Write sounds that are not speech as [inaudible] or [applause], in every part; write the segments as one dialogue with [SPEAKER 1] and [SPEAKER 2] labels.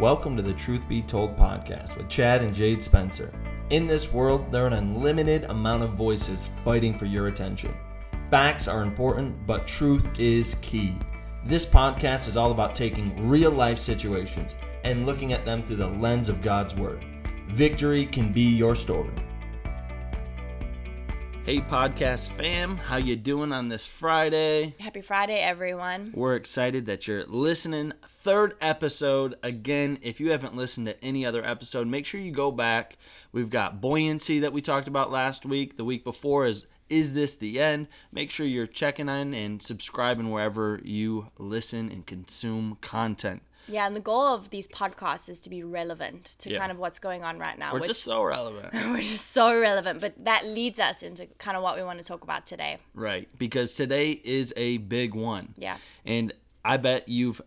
[SPEAKER 1] Welcome to the Truth Be Told podcast with Chad and Jade Spencer. In this world, there are an unlimited amount of voices fighting for your attention. Facts are important, but truth is key. This podcast is all about taking real life situations and looking at them through the lens of God's Word. Victory can be your story. Hey podcast fam, how you doing on this Friday?
[SPEAKER 2] Happy Friday, everyone.
[SPEAKER 1] We're excited that you're listening. Third episode. Again, if you haven't listened to any other episode, make sure you go back. We've got buoyancy that we talked about last week. The week before is is this the end? Make sure you're checking in and subscribing wherever you listen and consume content.
[SPEAKER 2] Yeah, and the goal of these podcasts is to be relevant to
[SPEAKER 1] Yeah.
[SPEAKER 2] kind of what's going on right now.
[SPEAKER 1] We're
[SPEAKER 2] which
[SPEAKER 1] just so relevant. [laughs]
[SPEAKER 2] we're just so relevant, but that leads us into kind of what we want to talk about today.
[SPEAKER 1] Right, because today is a big one.
[SPEAKER 2] Yeah.
[SPEAKER 1] And I bet you've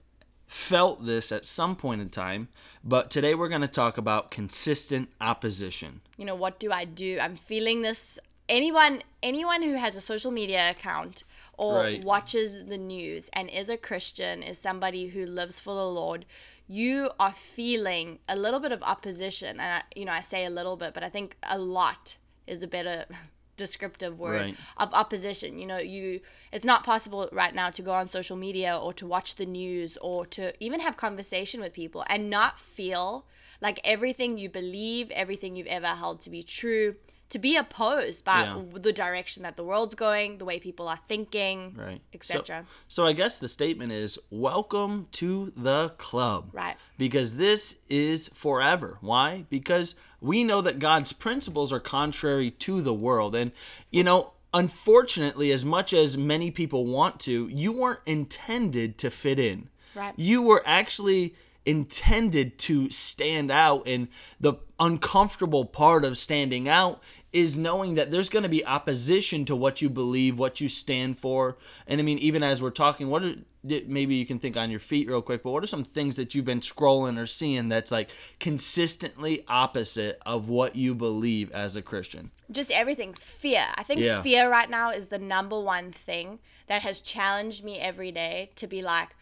[SPEAKER 1] felt this at some point in time, but today we're going to talk about consistent opposition.
[SPEAKER 2] You know, what do I do? I'm feeling this. Anyone, anyone who has a social media account or
[SPEAKER 1] Right.
[SPEAKER 2] watches the news and is a Christian, is somebody who lives for the Lord, you are feeling a little bit of opposition. And I, you know, I say a little bit, but I think a lot is a better [laughs] descriptive word
[SPEAKER 1] Right.
[SPEAKER 2] of opposition. You know, you it's not possible right now to go on social media or to watch the news or to even have conversation with people and not feel like everything you believe, everything you've ever held to be true, to be opposed by
[SPEAKER 1] Yeah.
[SPEAKER 2] the direction that the world's going, the way people are thinking,
[SPEAKER 1] Right.
[SPEAKER 2] etc.
[SPEAKER 1] So, so I guess the statement is welcome to the club.
[SPEAKER 2] Right.
[SPEAKER 1] Because this is forever. Why? Because we know that God's principles are contrary to the world. And, you know, unfortunately, as much as many people want to, you weren't intended to fit in.
[SPEAKER 2] Right.
[SPEAKER 1] You were actually intended to stand out and the uncomfortable part of standing out is knowing that there's going to be opposition to what you believe what you stand for. And i mean even as we're talking what are maybe you can think on your feet real quick but what are some things that you've been scrolling or seeing that's like consistently opposite of what you believe as a christian?
[SPEAKER 2] Just everything. Fear. I think
[SPEAKER 1] Yeah.
[SPEAKER 2] fear right now is the number one thing that has challenged me every day to be like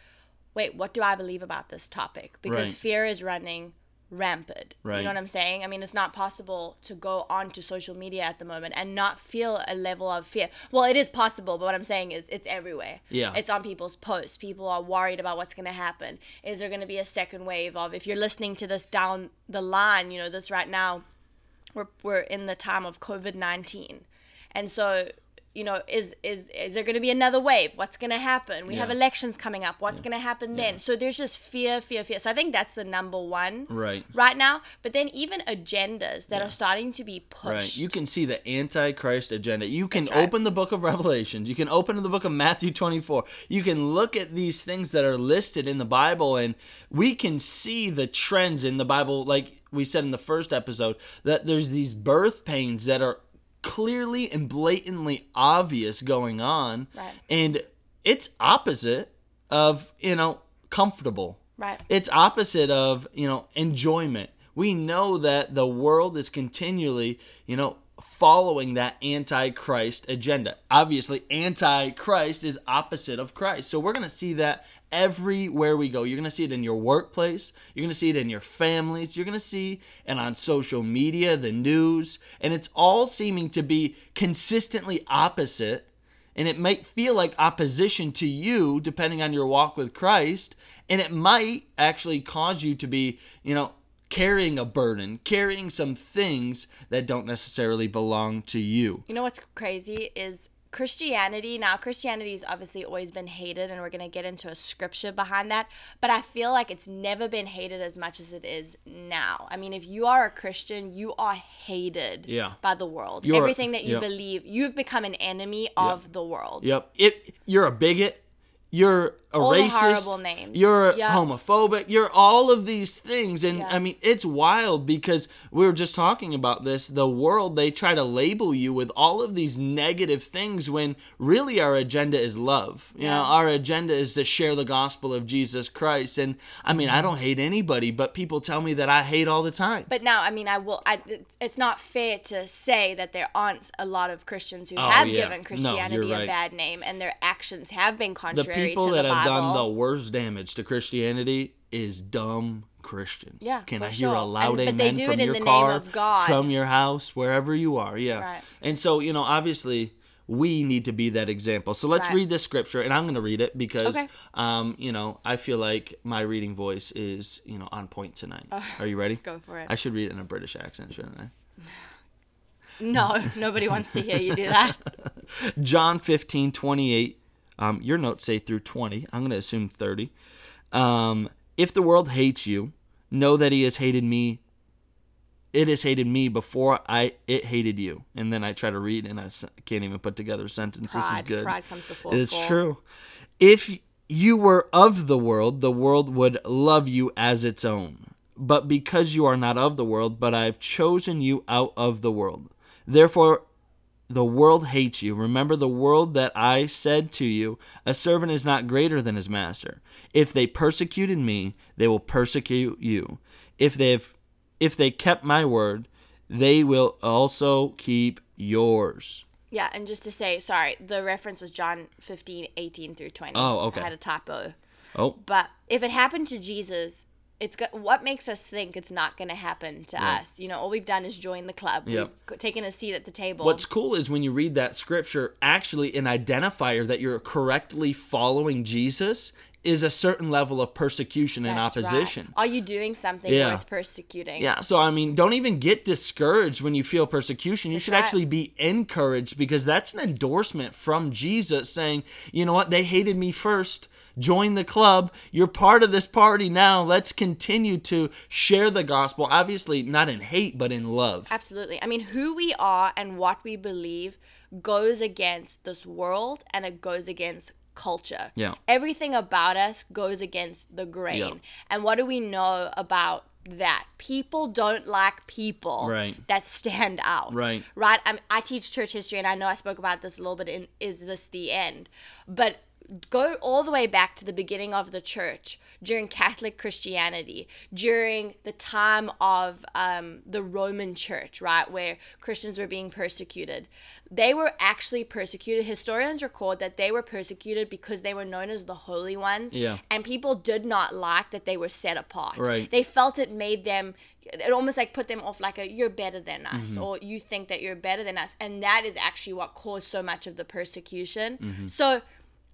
[SPEAKER 2] wait what do i believe about this topic? Because
[SPEAKER 1] Right.
[SPEAKER 2] fear is running rampant
[SPEAKER 1] Right.
[SPEAKER 2] you know what i'm saying i mean it's not possible to go onto social media at the moment and not feel a level of fear well it is possible but what i'm saying is it's everywhere
[SPEAKER 1] Yeah.
[SPEAKER 2] it's on people's posts people are worried about what's going to happen is there going to be a second wave of if you're listening to this down the line you know this right now we're, we're in the time of COVID-19. And so, you know, is is is there going to be another wave? What's going to happen? We have elections coming up. What's going to happen then? So there's just fear, fear, fear. So I think that's the number one
[SPEAKER 1] Right.
[SPEAKER 2] right now. But then even agendas that are starting to be pushed.
[SPEAKER 1] Right. You can see the antichrist agenda. You can
[SPEAKER 2] right.
[SPEAKER 1] open the book of Revelations. You can open the book of Matthew 24. You can look at these things that are listed in the Bible and we can see the trends in the Bible like we said in the first episode that there's these birth pains that are clearly and blatantly obvious going on
[SPEAKER 2] Right.
[SPEAKER 1] and it's opposite of, you know, comfortable.
[SPEAKER 2] Right.
[SPEAKER 1] It's opposite of, you know, enjoyment. We know that the world is continually, you know, following that antichrist agenda. Obviously, antichrist is opposite of Christ. So we're going to see that everywhere we go. You're going to see it in your workplace, you're going to see it in your families, you're going to see and on social media, the news, and it's all seeming to be consistently opposite and it might feel like opposition to you depending on your walk with Christ and it might actually cause you to be you know carrying a burden carrying some things that don't necessarily belong to you
[SPEAKER 2] You know what's crazy is Christianity. Now, Christianity's obviously always been hated, and we're going to get into a scripture behind that. But I feel like it's never been hated as much as it is now. I mean, if you are a Christian, you are hated
[SPEAKER 1] Yeah.
[SPEAKER 2] by the world.
[SPEAKER 1] You're-
[SPEAKER 2] Everything that you
[SPEAKER 1] yep.
[SPEAKER 2] believe, you've become an enemy of the world.
[SPEAKER 1] yep if you're a bigot you're a
[SPEAKER 2] All
[SPEAKER 1] racist
[SPEAKER 2] horrible names.
[SPEAKER 1] you're
[SPEAKER 2] Yeah.
[SPEAKER 1] homophobic you're all of these things and
[SPEAKER 2] Yeah.
[SPEAKER 1] i mean it's wild because we were just talking about this the world they try to label you with all of these negative things when really our agenda is love you know
[SPEAKER 2] Yeah.
[SPEAKER 1] our agenda is to share the gospel of jesus christ and i mean i mm-hmm. don't hate anybody but people tell me that i hate all the time
[SPEAKER 2] But now, I mean, I will. I, it's, not fair to say that there aren't a lot of Christians who
[SPEAKER 1] Oh,
[SPEAKER 2] have
[SPEAKER 1] yeah.
[SPEAKER 2] given Christianity
[SPEAKER 1] you're
[SPEAKER 2] a bad name, and their actions have been contrary
[SPEAKER 1] people that have done the worst damage to Christianity is dumb Christians.
[SPEAKER 2] Yeah,
[SPEAKER 1] Can I hear
[SPEAKER 2] sure.
[SPEAKER 1] a loud
[SPEAKER 2] And-
[SPEAKER 1] amen from your car, from your house, wherever you are? Yeah.
[SPEAKER 2] Right.
[SPEAKER 1] And so, you know, obviously we need to be that example. So let's
[SPEAKER 2] Right.
[SPEAKER 1] read this scripture and I'm going to read it because
[SPEAKER 2] Okay.
[SPEAKER 1] um, you know, I feel like my reading voice is, you know, on point tonight. are you ready? [laughs]
[SPEAKER 2] Go for it.
[SPEAKER 1] I should read it in a British accent, shouldn't I?
[SPEAKER 2] No, nobody wants to hear you do that. [laughs]
[SPEAKER 1] John 15, 28. Um, your notes say through 20. I'm going to assume 30. Um, if the world hates you, know that he has hated me. It has hated me before I it hated you. And then I try to read and I can't even put together a sentence. This is good.
[SPEAKER 2] Pride comes before
[SPEAKER 1] It's
[SPEAKER 2] fall.
[SPEAKER 1] true. If you were of the world, the world would love you as its own. But because you are not of the world, but I have chosen you out of the world. Therefore, the world hates you. Remember the word that I said to you A servant is not greater than his master. If they persecuted me, they will persecute you. If they have, if they kept my word, they will also keep yours.
[SPEAKER 2] Yeah, and just to say, sorry, the reference was John 15, 18 through 20.
[SPEAKER 1] Oh, okay.
[SPEAKER 2] I had a typo.
[SPEAKER 1] Oh,
[SPEAKER 2] But if it happened to Jesus, it's go- what makes us think it's not going to happen to us. You know, all we've done is join the club.
[SPEAKER 1] Yeah.
[SPEAKER 2] We've taken a seat at the table.
[SPEAKER 1] What's cool is when you read that scripture, actually, an identifier that you're correctly following Jesus is a certain level of persecution and
[SPEAKER 2] That's right.
[SPEAKER 1] opposition.
[SPEAKER 2] Are you doing something
[SPEAKER 1] Yeah.
[SPEAKER 2] worth persecuting?
[SPEAKER 1] Yeah, so I mean, don't even get discouraged when you feel persecution. You should
[SPEAKER 2] right.
[SPEAKER 1] actually be encouraged because that's an endorsement from Jesus saying, you know what, they hated me first. Join the club. You're part of this party now. Let's continue to share the gospel. Obviously, not in hate, but in love.
[SPEAKER 2] Absolutely. I mean, who we are and what we believe goes against this world and it goes against culture.
[SPEAKER 1] Yeah.
[SPEAKER 2] Everything about us goes against the grain.
[SPEAKER 1] Yeah.
[SPEAKER 2] And what do we know about that? People don't like people
[SPEAKER 1] Right.
[SPEAKER 2] that stand out.
[SPEAKER 1] Right.
[SPEAKER 2] Right? I, I teach church history and I know I spoke about this a little bit in Is This the End? But go all the way back to the beginning of the church during Catholic Christianity, during the time of um, the Roman church, right, where Christians were being persecuted. They were actually persecuted. Historians record that they were persecuted because they were known as the holy ones.
[SPEAKER 1] Yeah.
[SPEAKER 2] And people did not like that they were set apart.
[SPEAKER 1] Right.
[SPEAKER 2] They felt it made them, it almost like put them off like a, you're better than us,
[SPEAKER 1] Mm-hmm.
[SPEAKER 2] or you think that you're better than us. And that is actually what caused so much of the persecution.
[SPEAKER 1] Mm-hmm.
[SPEAKER 2] So,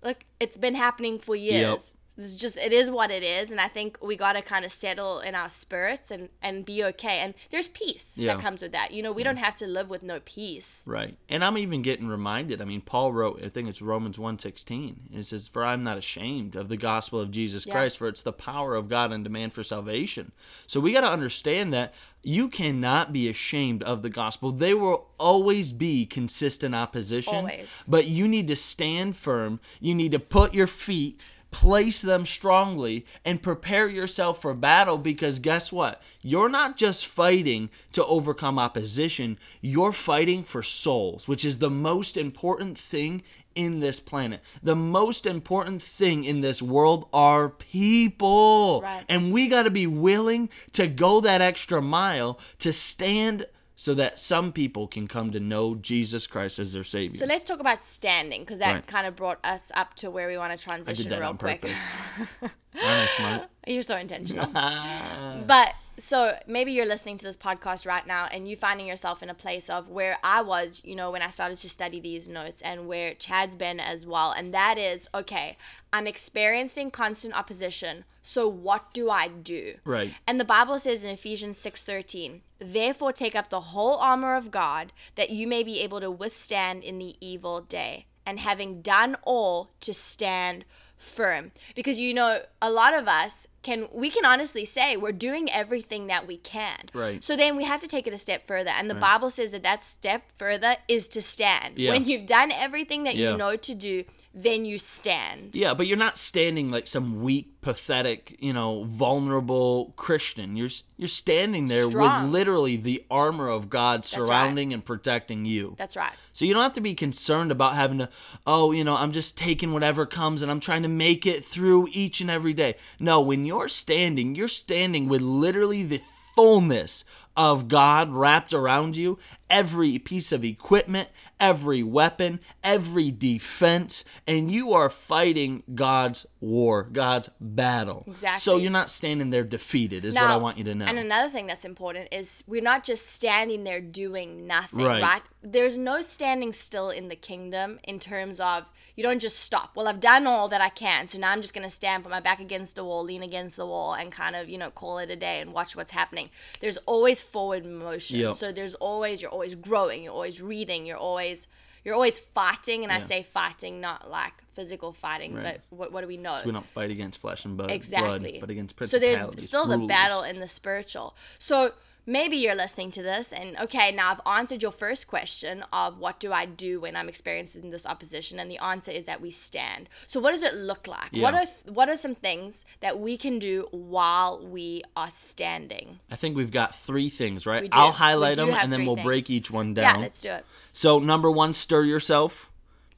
[SPEAKER 2] look, it's been happening for years. It's just it is what it is, and I think we got to kind of settle in our spirits and and be okay. And there's peace
[SPEAKER 1] Yeah.
[SPEAKER 2] that comes with that. You know, we don't have to live with no peace.
[SPEAKER 1] Right. And I'm even getting reminded. I mean, Paul wrote, I think it's Romans 1:16. It says, "For I'm not ashamed of the gospel of Jesus
[SPEAKER 2] Yeah.
[SPEAKER 1] Christ, for it's the power of God and demand for salvation." So we got to understand that you cannot be ashamed of the gospel. There will always be consistent opposition.
[SPEAKER 2] Always.
[SPEAKER 1] But you need to stand firm. You need to put your feet place them strongly and prepare yourself for battle because guess what? You're not just fighting to overcome opposition, you're fighting for souls, which is the most important thing in this planet. The most important thing in this world are people.
[SPEAKER 2] Right.
[SPEAKER 1] And we got to be willing to go that extra mile to stand so that some people can come to know Jesus Christ as their Savior.
[SPEAKER 2] So let's talk about standing because that
[SPEAKER 1] Right.
[SPEAKER 2] kind of brought us up to where we want to
[SPEAKER 1] I
[SPEAKER 2] transition
[SPEAKER 1] did that
[SPEAKER 2] real
[SPEAKER 1] on
[SPEAKER 2] quick.
[SPEAKER 1] purpose. [laughs] I smart?
[SPEAKER 2] You're so intentional. [laughs] but so maybe you're listening to this podcast right now and you finding yourself in a place of where I was, you know, when I started to study these notes and where Chad's been as well. And that is, okay, I'm experiencing constant opposition. So what do I do?
[SPEAKER 1] Right.
[SPEAKER 2] And the Bible says in Ephesians 6:13, "Therefore take up the whole armor of God, that you may be able to withstand in the evil day, and having done all to stand firm." Because you know, a lot of us can we can honestly say we're doing everything that we can.
[SPEAKER 1] Right.
[SPEAKER 2] So then we have to take it a step further, and the Bible says that that step further is to stand.
[SPEAKER 1] Yeah.
[SPEAKER 2] When you've done everything that
[SPEAKER 1] Yeah.
[SPEAKER 2] you know to do, then you stand.
[SPEAKER 1] Yeah, but you're not standing like some weak, pathetic, you know, vulnerable Christian. You're you're standing there
[SPEAKER 2] Strong.
[SPEAKER 1] with literally the armor of God
[SPEAKER 2] right.
[SPEAKER 1] surrounding and protecting you.
[SPEAKER 2] That's right.
[SPEAKER 1] So you don't have to be concerned about having to, oh, you know, I'm just taking whatever comes and I'm trying to make it through each and every day. No, when you're standing, you're standing with literally the fullness of God wrapped around you, every piece of equipment, every weapon, every defense, and you are fighting God's war, God's battle.
[SPEAKER 2] Exactly.
[SPEAKER 1] So you're not standing there defeated, is what I want you to know.
[SPEAKER 2] And another thing that's important is we're not just standing there doing nothing,
[SPEAKER 1] Right.
[SPEAKER 2] right? There's no standing still in the kingdom in terms of you don't just stop. Well, I've done all that I can, so now I'm just going to stand, put my back against the wall, lean against the wall, and kind of, you know, call it a day and watch what's happening. There's always forward motion.
[SPEAKER 1] Yep.
[SPEAKER 2] So there's always, you're always growing, you're always reading, you're always. You're always fighting, and I say fighting, not like physical fighting,
[SPEAKER 1] Right.
[SPEAKER 2] but what, what do we know?
[SPEAKER 1] we don't fight against flesh and blood,
[SPEAKER 2] exactly
[SPEAKER 1] blood but against
[SPEAKER 2] so there's
[SPEAKER 1] principalities.
[SPEAKER 2] still the battle in the spiritual so maybe you're listening to this and okay now i've answered your first question of what do i do when i'm experiencing this opposition and the answer is that we stand so what does it look like what are th- what are some things that we can do while we are standing
[SPEAKER 1] I think we've got three things, right? I'll highlight them and then we'll
[SPEAKER 2] things.
[SPEAKER 1] break each one down.
[SPEAKER 2] yeah let's do it
[SPEAKER 1] So number one, stir yourself.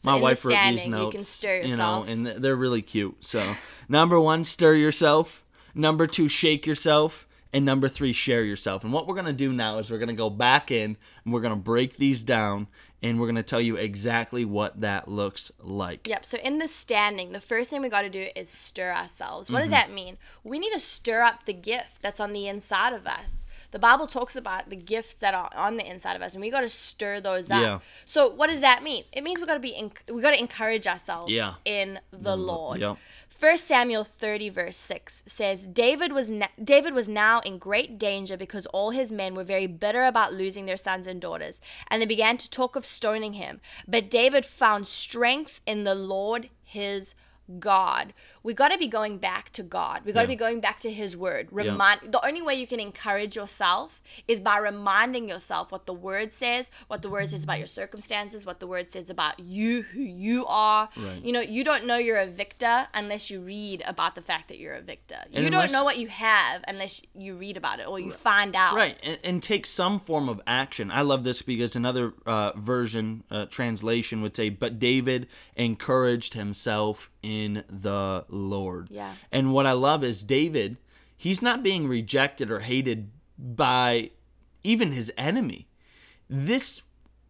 [SPEAKER 1] My
[SPEAKER 2] in the
[SPEAKER 1] wife wrote these
[SPEAKER 2] you
[SPEAKER 1] notes.
[SPEAKER 2] can stir
[SPEAKER 1] You know, and they're really cute. So number one, stir yourself. Number two, shake yourself. And number three, share yourself. And what we're gonna do now is we're gonna go back in and we're gonna break these down and we're gonna tell you exactly what that looks like.
[SPEAKER 2] Yep. So in the standing, the first thing we got to do is stir ourselves. What
[SPEAKER 1] Mm-hmm.
[SPEAKER 2] does that mean? We need to stir up the gift that's on the inside of us. The Bible talks about the gifts that are on the inside of us, and we got to stir those up.
[SPEAKER 1] Yeah.
[SPEAKER 2] So what does that mean? It means we got to be in, we got to encourage ourselves
[SPEAKER 1] Yeah.
[SPEAKER 2] in the Lord.
[SPEAKER 1] Yep.
[SPEAKER 2] First Samuel 30 verse 6 says David was na- David was now in great danger because all his men were very bitter about losing their sons and daughters and they began to talk of stoning him. But David found strength in the Lord his God. We got to be going back to God. We got to
[SPEAKER 1] Yeah.
[SPEAKER 2] be going back to his word. Remind the only way you can encourage yourself is by reminding yourself what the word says, what the word says about your circumstances, what the word says about you, who you are.
[SPEAKER 1] Right.
[SPEAKER 2] You know, you don't know you're a victor unless you read about the fact that you're a victor.
[SPEAKER 1] And
[SPEAKER 2] you don't know what you have unless you read about it or you find out.
[SPEAKER 1] Right, and, and take some form of action. I love this because another uh, version, uh, translation would say, But David encouraged himself in the Lord.
[SPEAKER 2] Yeah.
[SPEAKER 1] And what I love is David, he's not being rejected or hated by even his enemy. This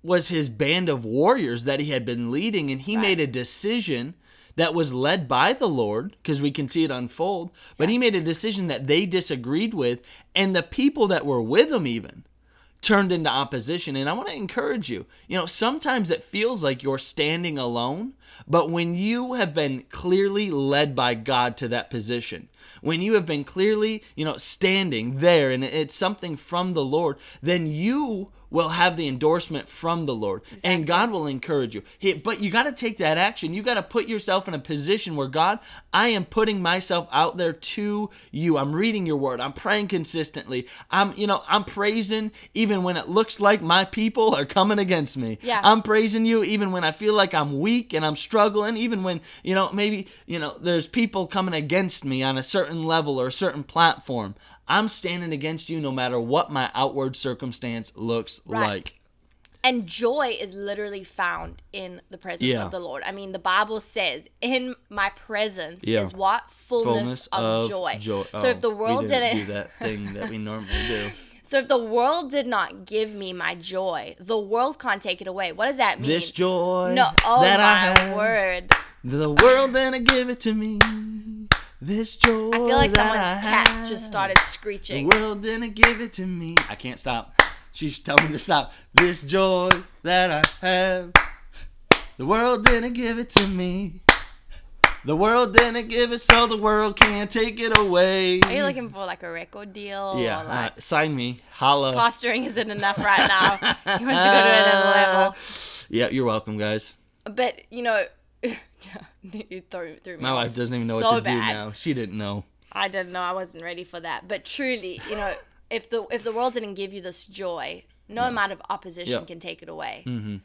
[SPEAKER 1] was his band of warriors that he had been leading, and he made a decision that was led by the Lord, because we can see it unfold. But he made a decision that they disagreed with, and the people that were with him, even turned into opposition. And I want to encourage you. You know, sometimes it feels like you're standing alone, but when you have been clearly led by God to that position, when you have been clearly, you know, standing there and it's something from the Lord, then you will have the endorsement from the Lord and God will encourage you. He- But you got to take that action. You got to put yourself in a position where God, I am putting myself out there to you. I'm reading your word. I'm praying consistently. I'm, you know, I'm praising even when it looks like my people are coming against me.
[SPEAKER 2] Yeah.
[SPEAKER 1] I'm praising you even when I feel like I'm weak and I'm struggling, even when, you know, maybe, you know, there's people coming against me on a certain level or a certain platform. I'm standing against you no matter what my outward circumstance looks
[SPEAKER 2] Right.
[SPEAKER 1] like.
[SPEAKER 2] And joy is literally found in the presence
[SPEAKER 1] Yeah.
[SPEAKER 2] of the Lord. I mean, the Bible says, "In my presence
[SPEAKER 1] Yeah.
[SPEAKER 2] is what fullness,
[SPEAKER 1] Fullness
[SPEAKER 2] of,
[SPEAKER 1] of
[SPEAKER 2] joy."
[SPEAKER 1] joy.
[SPEAKER 2] So if oh, the
[SPEAKER 1] Oh,
[SPEAKER 2] world
[SPEAKER 1] we didn't
[SPEAKER 2] didn't,
[SPEAKER 1] do that thing that we normally do. [laughs]
[SPEAKER 2] so if the world did not give me my joy, the world can't take it away. What does that mean?
[SPEAKER 1] This joy
[SPEAKER 2] no, oh
[SPEAKER 1] that I
[SPEAKER 2] my
[SPEAKER 1] have,
[SPEAKER 2] word!
[SPEAKER 1] the world didn't give it to me. This joy
[SPEAKER 2] I feel like
[SPEAKER 1] that
[SPEAKER 2] someone's cat just started screeching.
[SPEAKER 1] The world didn't give it to me. I can't stop. She's telling me to stop. This joy that I have. The world didn't give it to me. The world didn't give it, so the world can't take it away.
[SPEAKER 2] Are you looking for like a record deal?
[SPEAKER 1] Yeah,
[SPEAKER 2] Or like
[SPEAKER 1] uh, sign me. Holla.
[SPEAKER 2] posturing isn't enough right now. [laughs] He wants to go to another level. [laughs]
[SPEAKER 1] Yeah, you're welcome, guys.
[SPEAKER 2] But you know, [laughs] you [laughs] threw, threw me
[SPEAKER 1] My wife doesn't even know
[SPEAKER 2] so
[SPEAKER 1] what to do now. She didn't know.
[SPEAKER 2] I didn't know. I wasn't ready for that. But truly, you know, [laughs] if the if the world didn't give you this joy, no amount of opposition
[SPEAKER 1] Yeah.
[SPEAKER 2] can take it away. Mm-hmm.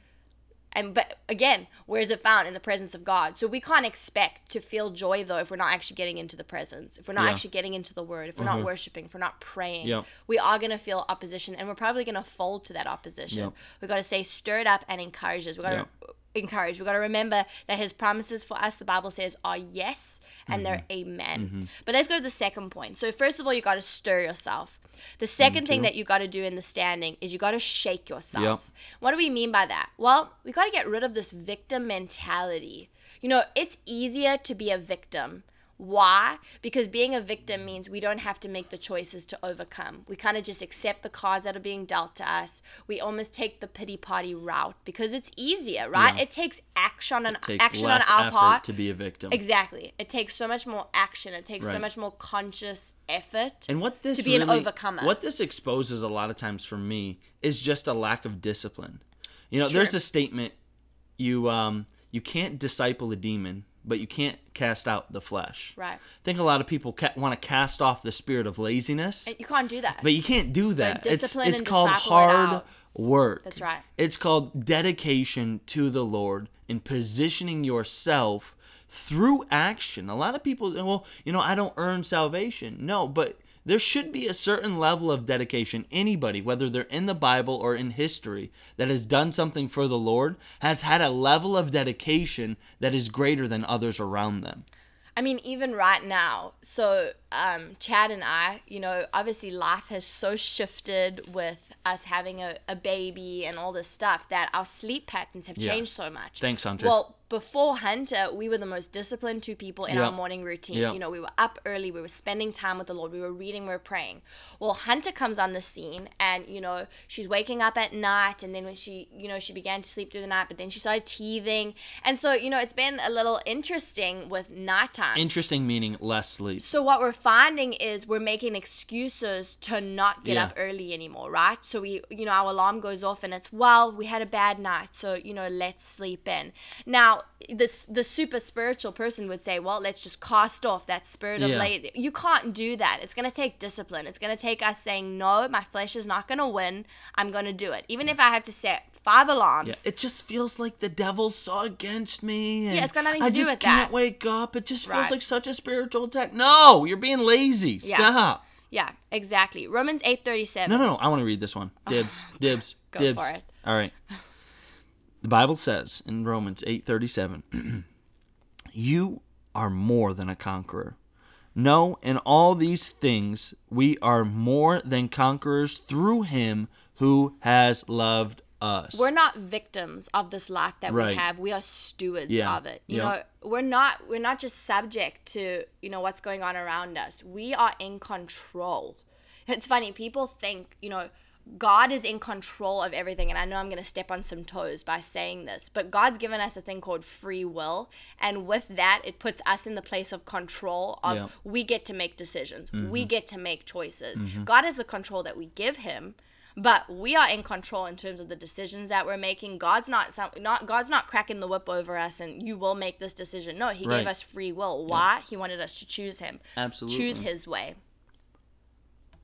[SPEAKER 2] And but again, where is it found in the presence of God? So we can't expect to feel joy though if we're not actually getting into the presence, if we're not
[SPEAKER 1] Yeah. Mm-hmm.
[SPEAKER 2] actually getting into the Word, if we're not worshiping, if we're not praying.
[SPEAKER 1] Yeah.
[SPEAKER 2] We are gonna feel opposition, and we're probably gonna fold to that opposition.
[SPEAKER 1] Yeah.
[SPEAKER 2] We got to stay stirred up and encourage us. We got to encouraged. We've got to remember that his promises for us, the Bible says, are yes and they're mm-hmm. amen. Mm-hmm. But let's go to the second point. So, first of all, you got to stir yourself. The mm, second thing that you got to do in the standing is you got to shake yourself. What do we mean by that? Well, we got to get rid of this victim mentality. You know, it's easier to be a victim. Why? Because being a victim means we don't have to make the choices to overcome. We kind of just accept the cards that are being dealt to us. We almost take the pity party route because it's easier, right?
[SPEAKER 1] Yeah.
[SPEAKER 2] It takes action on
[SPEAKER 1] Takes
[SPEAKER 2] action on our part
[SPEAKER 1] to be a victim.
[SPEAKER 2] Exactly. It takes so much more action. It takes so much more conscious effort
[SPEAKER 1] And what this
[SPEAKER 2] to be an overcomer.
[SPEAKER 1] What this exposes a lot of times for me is just a lack of discipline. You know, there's a statement you um you can't disciple a demon, but you can't cast out the flesh.
[SPEAKER 2] Right.
[SPEAKER 1] I think a lot of people ca- want to cast off the spirit of laziness,
[SPEAKER 2] you can't do that.
[SPEAKER 1] but you can't do that. It's
[SPEAKER 2] discipline
[SPEAKER 1] it's
[SPEAKER 2] and
[SPEAKER 1] called
[SPEAKER 2] it
[SPEAKER 1] hard
[SPEAKER 2] out.
[SPEAKER 1] work.
[SPEAKER 2] That's right.
[SPEAKER 1] It's called dedication to the Lord and positioning yourself through action. A lot of people, well, you know, I don't earn salvation. No, but there should be a certain level of dedication. Anybody, whether they're in the Bible or in history, that has done something for the Lord has had a level of dedication that is greater than others around them.
[SPEAKER 2] I mean, even right now, so um, Chad and I, you know, obviously life has so shifted with us having a, a baby and all this stuff that our sleep patterns have
[SPEAKER 1] Yeah.
[SPEAKER 2] changed so much.
[SPEAKER 1] Thanks, Hunter.
[SPEAKER 2] Well, before Hunter, we were the most disciplined two people in our morning routine.
[SPEAKER 1] Yeah.
[SPEAKER 2] You know, we were up early, we were spending time with the Lord, we were reading, we were praying. Well, Hunter comes on the scene and, you know, she's waking up at night and then when she, you know, she began to sleep through the night, but then she started teething. And so, you know, it's been a little interesting with night times.
[SPEAKER 1] Interesting meaning less sleep.
[SPEAKER 2] So what we're finding is we're making excuses to not get
[SPEAKER 1] Yeah.
[SPEAKER 2] up early anymore, right? So we, you know, our alarm goes off and it's well, we had a bad night, so you know, let's sleep in. Now, this the super spiritual person would say, well, let's just cast off that spirit of
[SPEAKER 1] Yeah.
[SPEAKER 2] late. You can't do that. It's gonna take discipline. It's gonna take us saying, no, my flesh is not gonna win. I'm gonna do it, even if I have to set five alarms.
[SPEAKER 1] Yeah, it just feels like the devil's so against me. And
[SPEAKER 2] it's got nothing
[SPEAKER 1] I
[SPEAKER 2] to do
[SPEAKER 1] just can't wake up. It just feels
[SPEAKER 2] Right.
[SPEAKER 1] like such a spiritual attack. No, you're being lazy.
[SPEAKER 2] Yeah.
[SPEAKER 1] Stop.
[SPEAKER 2] yeah, exactly. Romans eight thirty seven.
[SPEAKER 1] No, no, no. I want to read this one. [sighs] Dibs. Dibs. [laughs]
[SPEAKER 2] Go
[SPEAKER 1] dibs.
[SPEAKER 2] for it.
[SPEAKER 1] All right. The Bible says in Romans 8:37, [clears throat] "You are more than a conqueror. No, in all these things we are more than conquerors through him who has loved us."
[SPEAKER 2] we're not victims of this life that
[SPEAKER 1] Right.
[SPEAKER 2] we have we are stewards
[SPEAKER 1] Yeah.
[SPEAKER 2] of it you
[SPEAKER 1] Yeah.
[SPEAKER 2] know we're not we're not just subject to you know what's going on around us we are in control it's funny people think you know God is in control of everything. And I know I'm going to step on some toes by saying this, but God's given us a thing called free will. And with that, it puts us in the place of control of
[SPEAKER 1] Yeah.
[SPEAKER 2] we get to make decisions,
[SPEAKER 1] Mm-hmm.
[SPEAKER 2] we get to make choices. God is the control that we give him. But we are in control in terms of the decisions that we're making. God's not some, not God's not cracking the whip over us and you will make this decision. No, he
[SPEAKER 1] Right.
[SPEAKER 2] gave us free will. Why? He wanted us to choose him.
[SPEAKER 1] Absolutely.
[SPEAKER 2] Choose his way.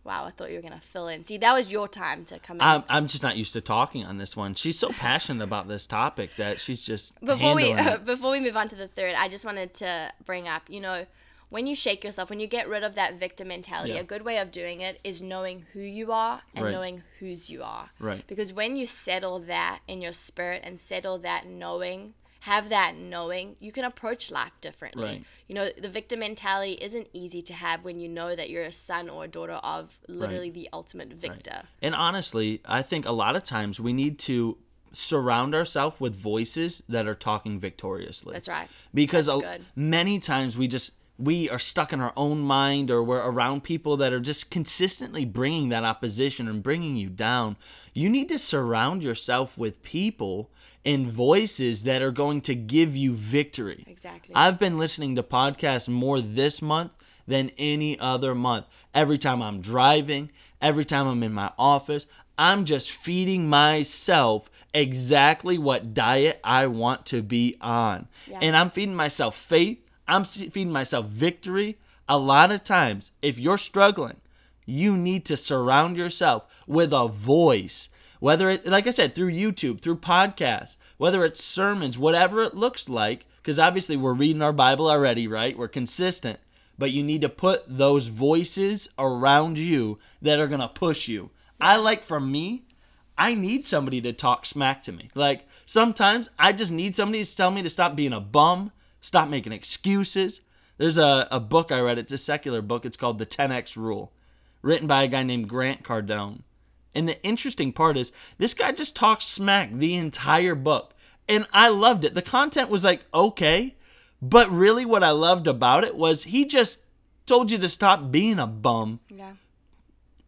[SPEAKER 2] Wow, I thought you were gonna fill in. See, that was your time to come in.
[SPEAKER 1] I'm, I'm just not used to talking on this one. She's so passionate about this topic that she's just
[SPEAKER 2] before we [laughs] before we move on to the third, I just wanted to bring up, you know, when you shake yourself, when you get rid of that victim mentality,
[SPEAKER 1] Yeah.
[SPEAKER 2] a good way of doing it is knowing who you are and
[SPEAKER 1] Right.
[SPEAKER 2] knowing whose you are.
[SPEAKER 1] Right.
[SPEAKER 2] Because when you settle that in your spirit and settle that knowing, have that knowing, you can approach life differently.
[SPEAKER 1] Right.
[SPEAKER 2] You know, the victim mentality isn't easy to have when you know that you're a son or a daughter of literally the ultimate victor.
[SPEAKER 1] And honestly, I think a lot of times we need to surround ourselves with voices that are talking victoriously.
[SPEAKER 2] That's right.
[SPEAKER 1] Because
[SPEAKER 2] That's
[SPEAKER 1] a- many times we just we are stuck in our own mind or we're around people that are just consistently bringing that opposition and bringing you down. You need to surround yourself with people and voices that are going to give you victory.
[SPEAKER 2] Exactly.
[SPEAKER 1] I've been listening to podcasts more this month than any other month. Every time I'm driving, every time I'm in my office, I'm just feeding myself exactly what diet I want to be on. And I'm feeding myself faith, I'm feeding myself victory. A lot of times, if you're struggling, you need to surround yourself with a voice whether it like i said through youtube through podcasts whether it's sermons whatever it looks like because obviously we're reading our bible already right we're consistent but you need to put those voices around you that are going to push you i like for me I need somebody to talk smack to me. Like sometimes I just need somebody to tell me to stop being a bum, stop making excuses. There's a, a book I read, it's a secular book. It's called The 10X Rule, written by a guy named Grant Cardone. And the interesting part is this guy just talks smack the entire book. And I loved it. The content was like okay, but really what I loved about it was he just told you to stop being a bum,
[SPEAKER 2] Yeah.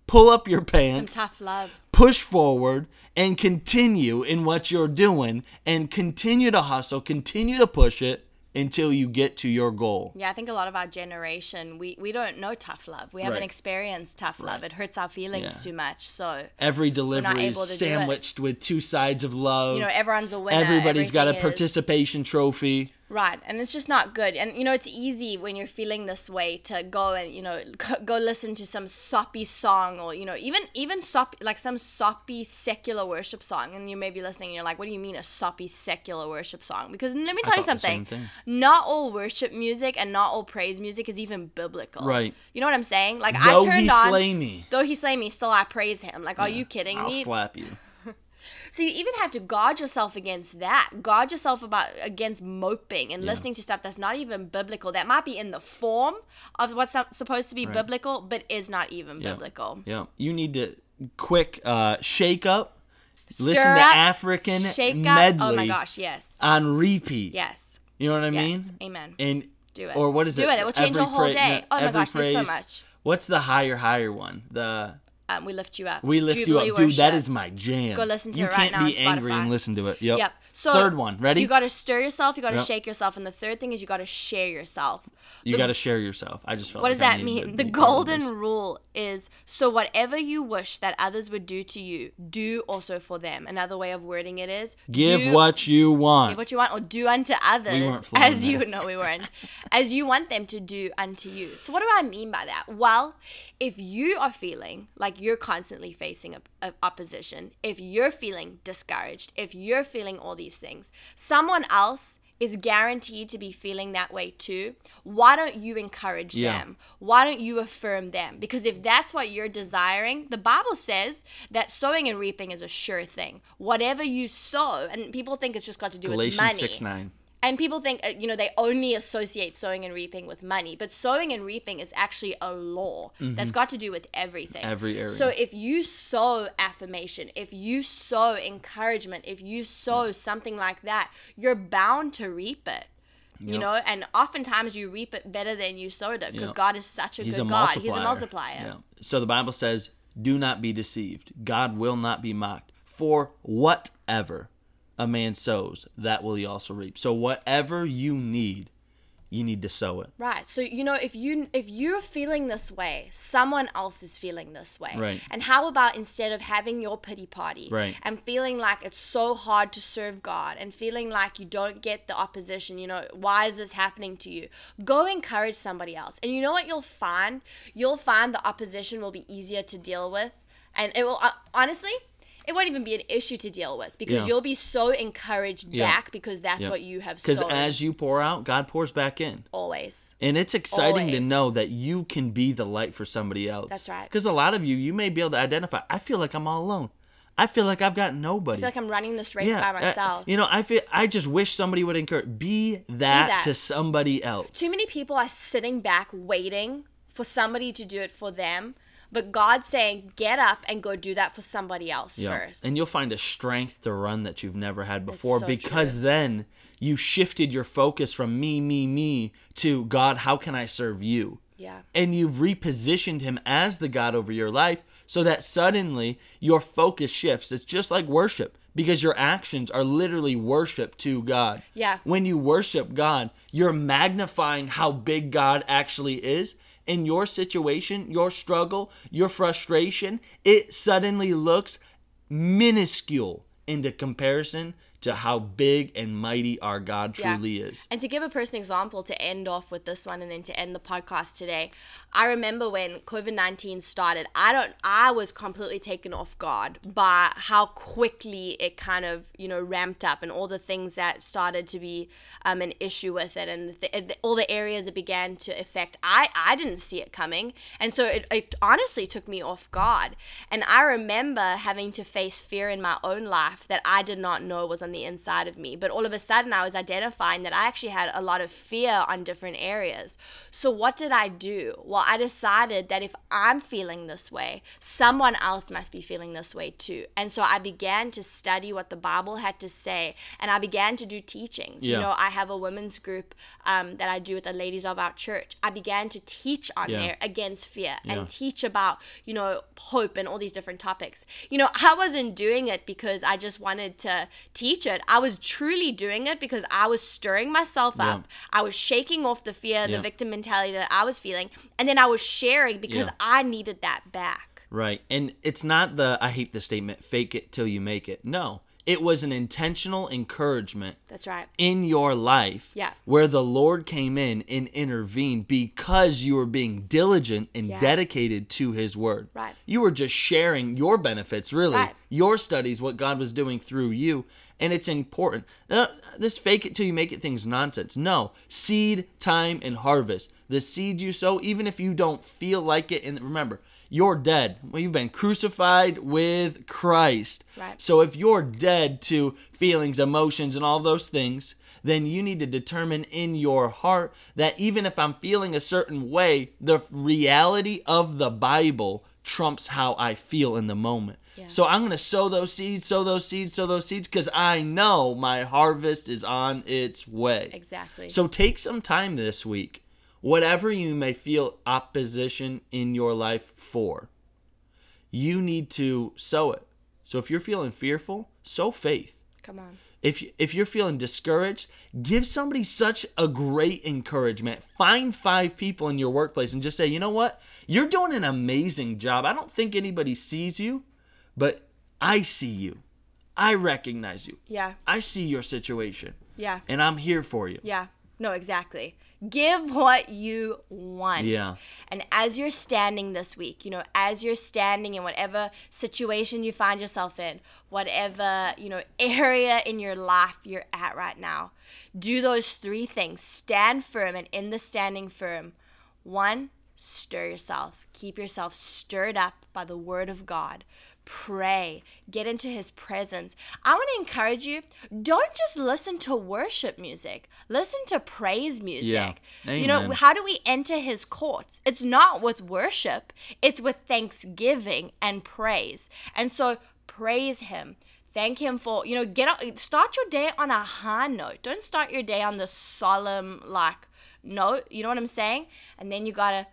[SPEAKER 1] pull up your pants.
[SPEAKER 2] Some tough love.
[SPEAKER 1] push forward and continue in what you're doing and continue to hustle, continue to push it until you get to your goal.
[SPEAKER 2] Yeah, I think a lot of our generation, we, we don't know tough love. We haven't
[SPEAKER 1] Right.
[SPEAKER 2] experienced tough love.
[SPEAKER 1] Right.
[SPEAKER 2] It hurts our feelings
[SPEAKER 1] Yeah.
[SPEAKER 2] too much. So,
[SPEAKER 1] Every delivery is
[SPEAKER 2] able to do it.
[SPEAKER 1] sandwiched with two sides of love.
[SPEAKER 2] you know, everyone's a winner.
[SPEAKER 1] Everybody's got a
[SPEAKER 2] everything is-
[SPEAKER 1] participation trophy.
[SPEAKER 2] Right, and it's just not good. And you know, it's easy when you're feeling this way to go and you know [laughs] go, listen to some soppy song or you know even even soppy like some soppy secular worship song, and you may be listening and you're like, what do you mean a soppy secular worship song? Because let me tell you
[SPEAKER 1] thought the same
[SPEAKER 2] something, not all worship music and not all praise music is even biblical.
[SPEAKER 1] Right.
[SPEAKER 2] You know what I'm saying? Like
[SPEAKER 1] Though
[SPEAKER 2] I turned
[SPEAKER 1] he
[SPEAKER 2] on.
[SPEAKER 1] slay me,
[SPEAKER 2] Though he slay me, still I praise him. Like, are you kidding
[SPEAKER 1] I'll
[SPEAKER 2] me?
[SPEAKER 1] slap you.
[SPEAKER 2] So you even have to guard yourself against that. Guard yourself about against moping and listening to stuff that's not even biblical. That might be in the form of what's sup- supposed to be biblical, but is not even
[SPEAKER 1] Yeah.
[SPEAKER 2] biblical.
[SPEAKER 1] Yeah, you need to quick uh, shake up. listen
[SPEAKER 2] Stir
[SPEAKER 1] to African
[SPEAKER 2] Shake
[SPEAKER 1] medley
[SPEAKER 2] up. Oh my gosh, yes.
[SPEAKER 1] on repeat.
[SPEAKER 2] Yes.
[SPEAKER 1] You know what I
[SPEAKER 2] Yes.
[SPEAKER 1] mean?
[SPEAKER 2] Amen.
[SPEAKER 1] And
[SPEAKER 2] Do it.
[SPEAKER 1] Or what is
[SPEAKER 2] Do
[SPEAKER 1] it?
[SPEAKER 2] it. It will change
[SPEAKER 1] Every
[SPEAKER 2] your whole
[SPEAKER 1] pra-
[SPEAKER 2] day. Oh my gosh, there's so much.
[SPEAKER 1] What's the higher, higher one? The
[SPEAKER 2] Um, we lift you up.
[SPEAKER 1] we lift
[SPEAKER 2] Jubilee
[SPEAKER 1] you up, dude. That
[SPEAKER 2] worship.
[SPEAKER 1] is my jam.
[SPEAKER 2] Go listen to
[SPEAKER 1] you
[SPEAKER 2] it right now.
[SPEAKER 1] You
[SPEAKER 2] can't be
[SPEAKER 1] angry and listen to it. Yep.
[SPEAKER 2] Yep. So
[SPEAKER 1] Third one. Ready?
[SPEAKER 2] You got to stir yourself. You got to
[SPEAKER 1] Yep.
[SPEAKER 2] shake yourself, and the third thing is you got to share yourself.
[SPEAKER 1] You got to share yourself. I just felt.
[SPEAKER 2] What
[SPEAKER 1] like
[SPEAKER 2] does
[SPEAKER 1] I
[SPEAKER 2] that mean? The
[SPEAKER 1] be part of
[SPEAKER 2] golden rule is so whatever you wish that others would do to you, do also for them. Another way of wording it is
[SPEAKER 1] Give
[SPEAKER 2] do,
[SPEAKER 1] what you want.
[SPEAKER 2] give what you want or do unto others
[SPEAKER 1] weren't
[SPEAKER 2] as you know [laughs] we weren't as you want them to do unto you. So what do I mean by that? Well, if you are feeling like you're constantly facing opposition, if you're feeling discouraged, if you're feeling all these things, someone else is guaranteed to be feeling that way too. Why don't you encourage
[SPEAKER 1] Yeah.
[SPEAKER 2] them? Why don't you affirm them? Because if that's what you're desiring, the Bible says that sowing and reaping is a sure thing. Whatever you sow, and people think it's just got to do
[SPEAKER 1] Galatians
[SPEAKER 2] with money.
[SPEAKER 1] six nine.
[SPEAKER 2] And people think, uh, you know, they only associate sowing and reaping with money, but sowing and reaping is actually a law that's got to do with everything.
[SPEAKER 1] Mm-hmm. Every area.
[SPEAKER 2] So if you sow affirmation, if you sow encouragement, if you sow something like that, you're bound to reap it. You
[SPEAKER 1] Yep.
[SPEAKER 2] know, and oftentimes you reap it better than you sowed it because
[SPEAKER 1] Yep.
[SPEAKER 2] God is such a
[SPEAKER 1] He's
[SPEAKER 2] good
[SPEAKER 1] a
[SPEAKER 2] God.
[SPEAKER 1] multiplier.
[SPEAKER 2] He's a multiplier.
[SPEAKER 1] Yeah. So the Bible says, "Do not be deceived. God will not be mocked. For whatever a man sows, that will he also reap." So whatever you need, you need to sow it.
[SPEAKER 2] Right. So you know if you if you're feeling this way, someone else is feeling this way.
[SPEAKER 1] Right.
[SPEAKER 2] And how about instead of having your pity party
[SPEAKER 1] Right.
[SPEAKER 2] and feeling like it's so hard to serve God and feeling like you don't get the opposition, you know, why is this happening to you? Go encourage somebody else. And you know what you'll find? You'll find the opposition will be easier to deal with and it will uh, honestly it won't even be an issue to deal with because
[SPEAKER 1] Yeah.
[SPEAKER 2] you'll be so encouraged
[SPEAKER 1] Yeah.
[SPEAKER 2] back because that's
[SPEAKER 1] Yeah.
[SPEAKER 2] what you have
[SPEAKER 1] Because as you pour out, God pours back in.
[SPEAKER 2] always.
[SPEAKER 1] And it's exciting to know that you can be the light for somebody else.
[SPEAKER 2] That's right.
[SPEAKER 1] Because a lot of you, you may be able to identify. I feel like I'm all alone. I feel like I've got nobody.
[SPEAKER 2] I feel like I'm running this race by
[SPEAKER 1] uh,
[SPEAKER 2] myself.
[SPEAKER 1] you know, I feel. I just wish somebody would encourage. Be that,
[SPEAKER 2] that.
[SPEAKER 1] to somebody else.
[SPEAKER 2] Too many people are sitting back waiting for somebody to do it for them, but God's saying, get up and go do that for somebody else
[SPEAKER 1] Yeah.
[SPEAKER 2] first.
[SPEAKER 1] And you'll find a strength to run that you've never had before
[SPEAKER 2] so
[SPEAKER 1] because
[SPEAKER 2] true.
[SPEAKER 1] then you shifted your focus from me, me, me to God, how can I serve you?
[SPEAKER 2] yeah.
[SPEAKER 1] and you've repositioned him as the God over your life so that suddenly your focus shifts. It's just like worship because your actions are literally worship to God.
[SPEAKER 2] Yeah.
[SPEAKER 1] When you worship God, you're magnifying how big God actually is. In your situation, your struggle, your frustration, it suddenly looks minuscule into comparison to how big and mighty our God
[SPEAKER 2] Yeah.
[SPEAKER 1] truly is.
[SPEAKER 2] And to give a personal example to end off with this one and then to end the podcast today, I remember when COVID 19 started, I don't, I was completely taken off guard by how quickly it kind of, you know, ramped up and all the things that started to be um, an issue with it and the, th- all the areas it began to affect. I, I didn't see it coming. And so it, it honestly took me off guard. And I remember having to face fear in my own life that I did not know was on the inside of me. But all of a sudden, I was identifying that I actually had a lot of fear on different areas. So, what did I do? Well, I decided that if I'm feeling this way, someone else must be feeling this way too. And so I began to study what the Bible had to say and I began to do teachings.
[SPEAKER 1] Yeah.
[SPEAKER 2] You know, I have a women's group um, that I do with the ladies of our church. I began to teach on
[SPEAKER 1] Yeah.
[SPEAKER 2] there against fear
[SPEAKER 1] Yeah.
[SPEAKER 2] and teach about, you know, hope and all these different topics. You know, I wasn't doing it because I just wanted to teach it. I was truly doing it because I was stirring myself
[SPEAKER 1] Yeah.
[SPEAKER 2] up. I was shaking off the fear,
[SPEAKER 1] Yeah.
[SPEAKER 2] the victim mentality that I was feeling, and then I was sharing because
[SPEAKER 1] Yeah.
[SPEAKER 2] I needed that back.
[SPEAKER 1] Right. And it's not the, I hate the statement, fake it till you make it. No, it was an intentional encouragement
[SPEAKER 2] That's right.
[SPEAKER 1] in your life
[SPEAKER 2] Yeah.
[SPEAKER 1] where the Lord came in and intervened because you were being diligent and
[SPEAKER 2] Yeah.
[SPEAKER 1] dedicated to his word.
[SPEAKER 2] Right.
[SPEAKER 1] You were just sharing your benefits, really.
[SPEAKER 2] Right.
[SPEAKER 1] Your studies, what God was doing through you. And it's important. Uh, this fake it till you make it thing's nonsense. No. Seed, time, and harvest. The seed you sow, even if you don't feel like it, and remember, you're dead. Well, you've been crucified with Christ.
[SPEAKER 2] Right.
[SPEAKER 1] So if you're dead to feelings, emotions, and all those things, then you need to determine in your heart that even if I'm feeling a certain way, the reality of the Bible trumps how I feel in the moment.
[SPEAKER 2] Yeah.
[SPEAKER 1] So I'm going to sow those seeds, sow those seeds, sow those seeds because I know my harvest is on its way.
[SPEAKER 2] Exactly.
[SPEAKER 1] So take some time this week, whatever you may feel opposition in your life for, you need to sow it. So if you're feeling fearful, sow faith.
[SPEAKER 2] Come on.
[SPEAKER 1] If you- if you're feeling discouraged, give somebody such a great encouragement. Find five people in your workplace and just say, "You know what? You're doing an amazing job. I don't think anybody sees you, but I see you. I recognize you.
[SPEAKER 2] Yeah.
[SPEAKER 1] I see your situation,
[SPEAKER 2] Yeah.
[SPEAKER 1] and I'm here for you."
[SPEAKER 2] Yeah. No, exactly. Give what you want.
[SPEAKER 1] Yeah.
[SPEAKER 2] And as you're standing this week, you know, as you're standing in whatever situation you find yourself in, whatever, you know, area in your life you're at right now, do those three things. Stand firm and in the standing firm, one, stir yourself. Keep yourself stirred up by the word of God. Pray, get into his presence. I want to encourage you don't just listen to worship music, listen to praise music. You know, how do we enter his courts? It's not with worship, it's with thanksgiving and praise. And so praise him. Thank him for, you know, get out, start your day on a high note. Don't start your day on the solemn like note, you know what I'm saying? And then you got to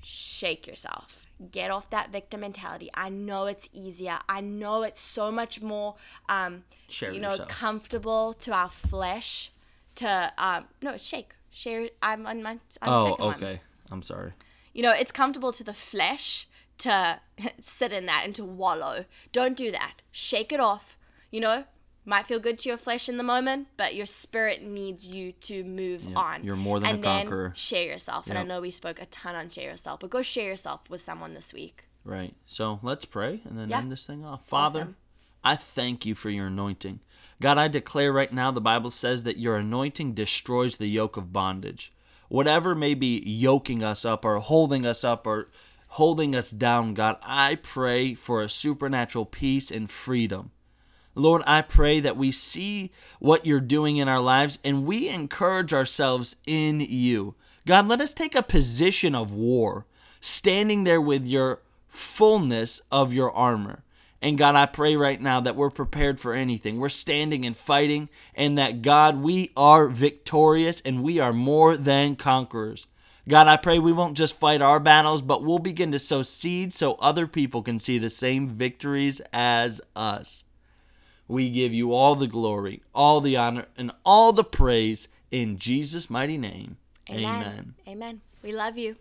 [SPEAKER 2] shake yourself. Get off that victim mentality. I know it's easier. I know it's so much more, um,
[SPEAKER 1] Share
[SPEAKER 2] you know,
[SPEAKER 1] yourself.
[SPEAKER 2] comfortable to our flesh. To um, no, shake, share. I'm on my. The
[SPEAKER 1] Oh,
[SPEAKER 2] second one.
[SPEAKER 1] okay. I'm sorry.
[SPEAKER 2] You know, it's comfortable to the flesh to [laughs] sit in that and to wallow. Don't do that. Shake it off. You know, might feel good to your flesh in the moment, but your spirit needs you to move on.
[SPEAKER 1] you're more than a
[SPEAKER 2] and then
[SPEAKER 1] conqueror.
[SPEAKER 2] Share yourself. And I know we spoke a ton on share yourself, but go share yourself with someone this week.
[SPEAKER 1] Right. So let's pray and then
[SPEAKER 2] Yeah.
[SPEAKER 1] end this thing off. Father,
[SPEAKER 2] Awesome.
[SPEAKER 1] I thank you for your anointing. God, I declare right now the Bible says that your anointing destroys the yoke of bondage. Whatever may be yoking us up or holding us up or holding us down, God, I pray for a supernatural peace and freedom. Lord, I pray that we see what you're doing in our lives and we encourage ourselves in you. God, let us take a position of war, standing there with your fullness of your armor. And God, I pray right now that we're prepared for anything. We're standing and fighting, and that God, we are victorious and we are more than conquerors. God, I pray we won't just fight our battles, but we'll begin to sow seeds so other people can see the same victories as us. We give you all the glory, all the honor, and all the praise in Jesus' mighty name. Amen.
[SPEAKER 2] Amen. We love you.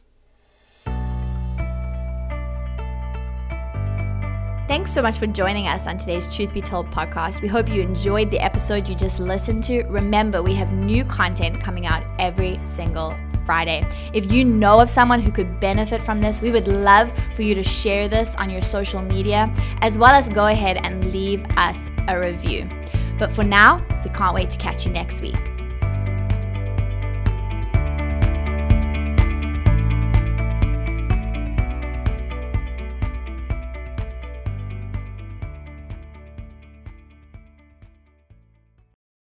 [SPEAKER 2] Thanks so much for joining us on today's Truth Be Told podcast. We hope you enjoyed the episode you just listened to. Remember, we have new content coming out every single Friday. If you know of someone who could benefit from this, we would love for you to share this on your social media, as well as go ahead and leave us a review. But for now, we can't wait to catch you next week.